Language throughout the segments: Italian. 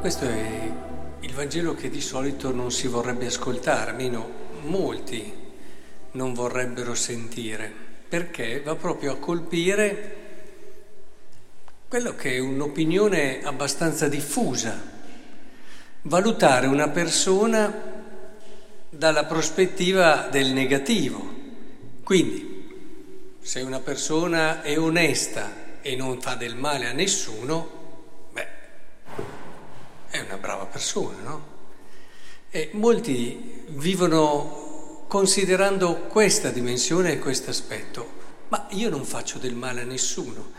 questo è il Vangelo che di solito non si vorrebbe ascoltare, almeno molti non vorrebbero sentire, perché va proprio a colpire quello che è un'opinione abbastanza diffusa, valutare una persona dalla prospettiva del negativo. Quindi, se una persona è onesta e non fa del male a nessuno, è una brava persona, no? E molti vivono considerando questa dimensione e questo aspetto, ma io non faccio del male a nessuno.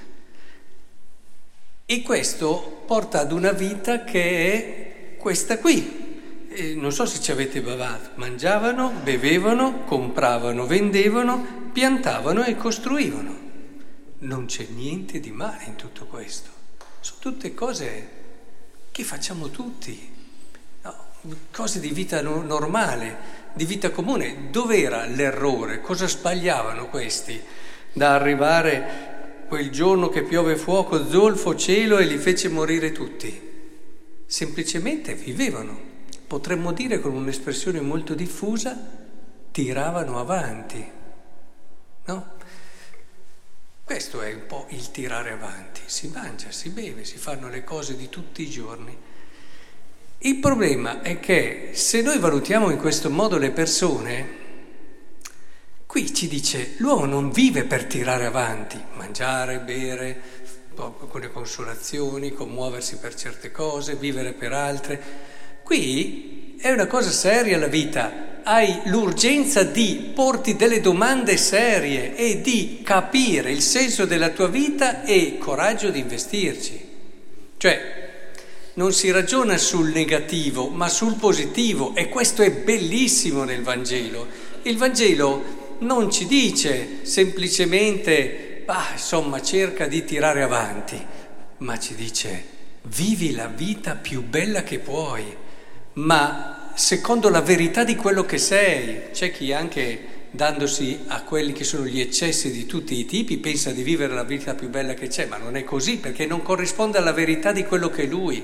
E questo porta ad una vita che è questa qui. E non so se ci avete bavato, mangiavano, bevevano, compravano, vendevano, piantavano e costruivano. Non c'è niente di male in tutto questo. Sono tutte cose che facciamo tutti, no? cose di vita no- normale, di vita comune. Dov'era l'errore? Cosa sbagliavano questi da arrivare quel giorno che piove fuoco, zolfo, cielo e li fece morire tutti? Semplicemente vivevano, potremmo dire con un'espressione molto diffusa, tiravano avanti. No? Questo è un po' il tirare avanti, si mangia, si beve, si fanno le cose di tutti i giorni. Il problema è che se noi valutiamo in questo modo le persone, qui ci dice l'uomo non vive per tirare avanti, mangiare, bere, con le consolazioni, commuoversi per certe cose, vivere per altre. Qui è una cosa seria la vita, hai l'urgenza di porti delle domande serie e di capire il senso della tua vita e coraggio di investirci. Cioè, non si ragiona sul negativo, ma sul positivo e questo è bellissimo nel Vangelo. Il Vangelo non ci dice semplicemente, ah, insomma, cerca di tirare avanti, ma ci dice, vivi la vita più bella che puoi, ma secondo la verità di quello che sei. C'è chi anche dandosi a quelli che sono gli eccessi di tutti i tipi pensa di vivere la vita più bella che c'è, ma non è così perché non corrisponde alla verità di quello che è lui.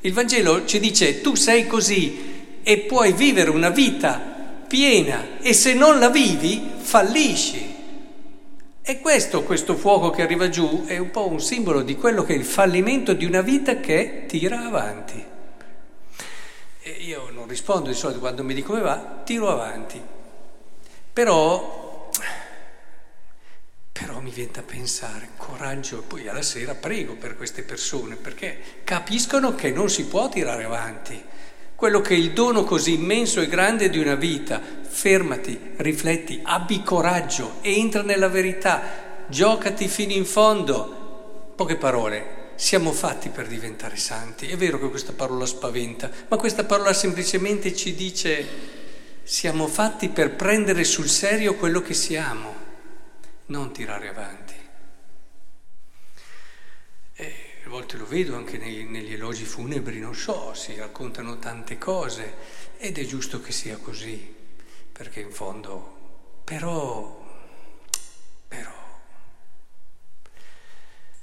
Il Vangelo ci dice tu sei così e puoi vivere una vita piena e se non la vivi fallisci. E questo, questo fuoco che arriva giù, è un po' un simbolo di quello che è il fallimento di una vita che tira avanti. Non rispondo di solito quando mi dico come va, tiro avanti. Però, però mi viene da pensare, coraggio, poi alla sera prego per queste persone perché capiscono che non si può tirare avanti. Quello che è il dono così immenso e grande di una vita, fermati, rifletti, abbi coraggio, entra nella verità, giocati fino in fondo. Poche parole, siamo fatti per diventare santi. È vero che questa parola spaventa, ma questa parola semplicemente ci dice siamo fatti per prendere sul serio quello che siamo, non tirare avanti. E a volte lo vedo anche nei, negli elogi funebri, non so, si raccontano tante cose ed è giusto che sia così, perché in fondo, però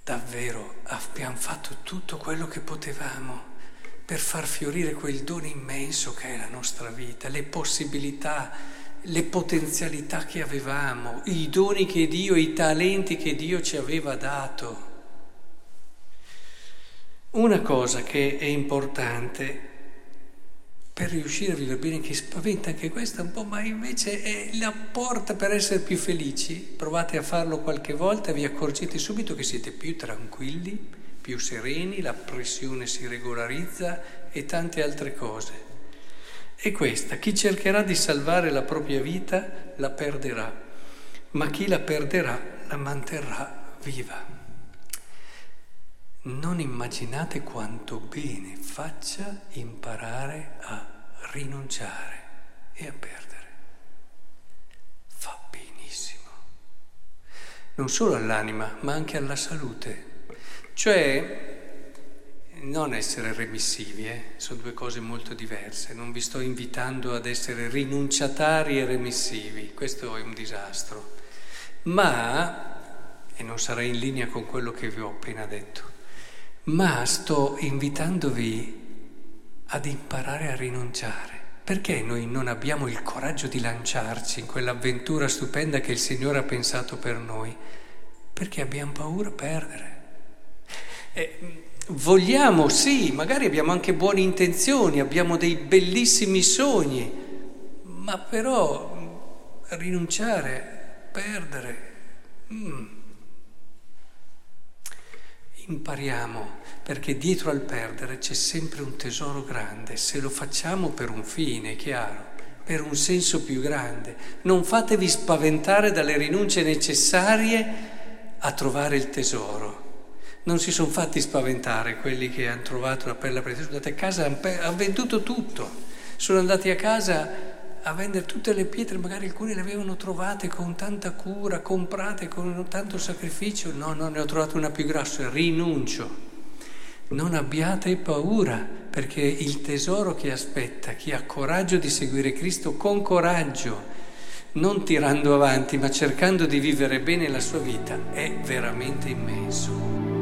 Davvero abbiamo fatto tutto quello che potevamo per far fiorire quel dono immenso che è la nostra vita, le possibilità, le potenzialità che avevamo, i doni che Dio, i talenti che Dio ci aveva dato. Una cosa che è importante per riuscire a vivere bene, che spaventa anche questa un po', ma invece è la porta per essere più felici. Provate a farlo qualche volta vi accorgete subito che siete più tranquilli, più sereni, la pressione si regolarizza e tante altre cose. E questa, chi cercherà di salvare la propria vita la perderà, ma chi la perderà la manterrà viva. Non immaginate quanto bene faccia imparare a rinunciare e a perdere. Fa benissimo. Non solo all'anima, ma anche alla salute. Cioè, non essere remissivi, eh? sono due cose molto diverse. Non vi sto invitando ad essere rinunciatari e remissivi, questo è un disastro. Ma, e non sarei in linea con quello che vi ho appena detto, ma sto invitandovi ad imparare a rinunciare. Perché noi non abbiamo il coraggio di lanciarci in quell'avventura stupenda che il Signore ha pensato per noi? Perché abbiamo paura a perdere. E vogliamo, sì, magari abbiamo anche buone intenzioni, abbiamo dei bellissimi sogni, ma però rinunciare, perdere. Mm. Impariamo perché dietro al perdere c'è sempre un tesoro grande, se lo facciamo per un fine, chiaro, per un senso più grande. Non fatevi spaventare dalle rinunce necessarie a trovare il tesoro. Non si sono fatti spaventare quelli che hanno trovato la perla preziosa, sono andati a casa, hanno venduto tutto, sono andati a casa a vendere tutte le pietre, magari alcune le avevano trovate con tanta cura, comprate con tanto sacrificio. No, no, ne ho trovato una più grossa, rinuncio. Non abbiate paura, perché il tesoro che aspetta chi ha coraggio di seguire Cristo con coraggio, non tirando avanti, ma cercando di vivere bene la sua vita, è veramente immenso.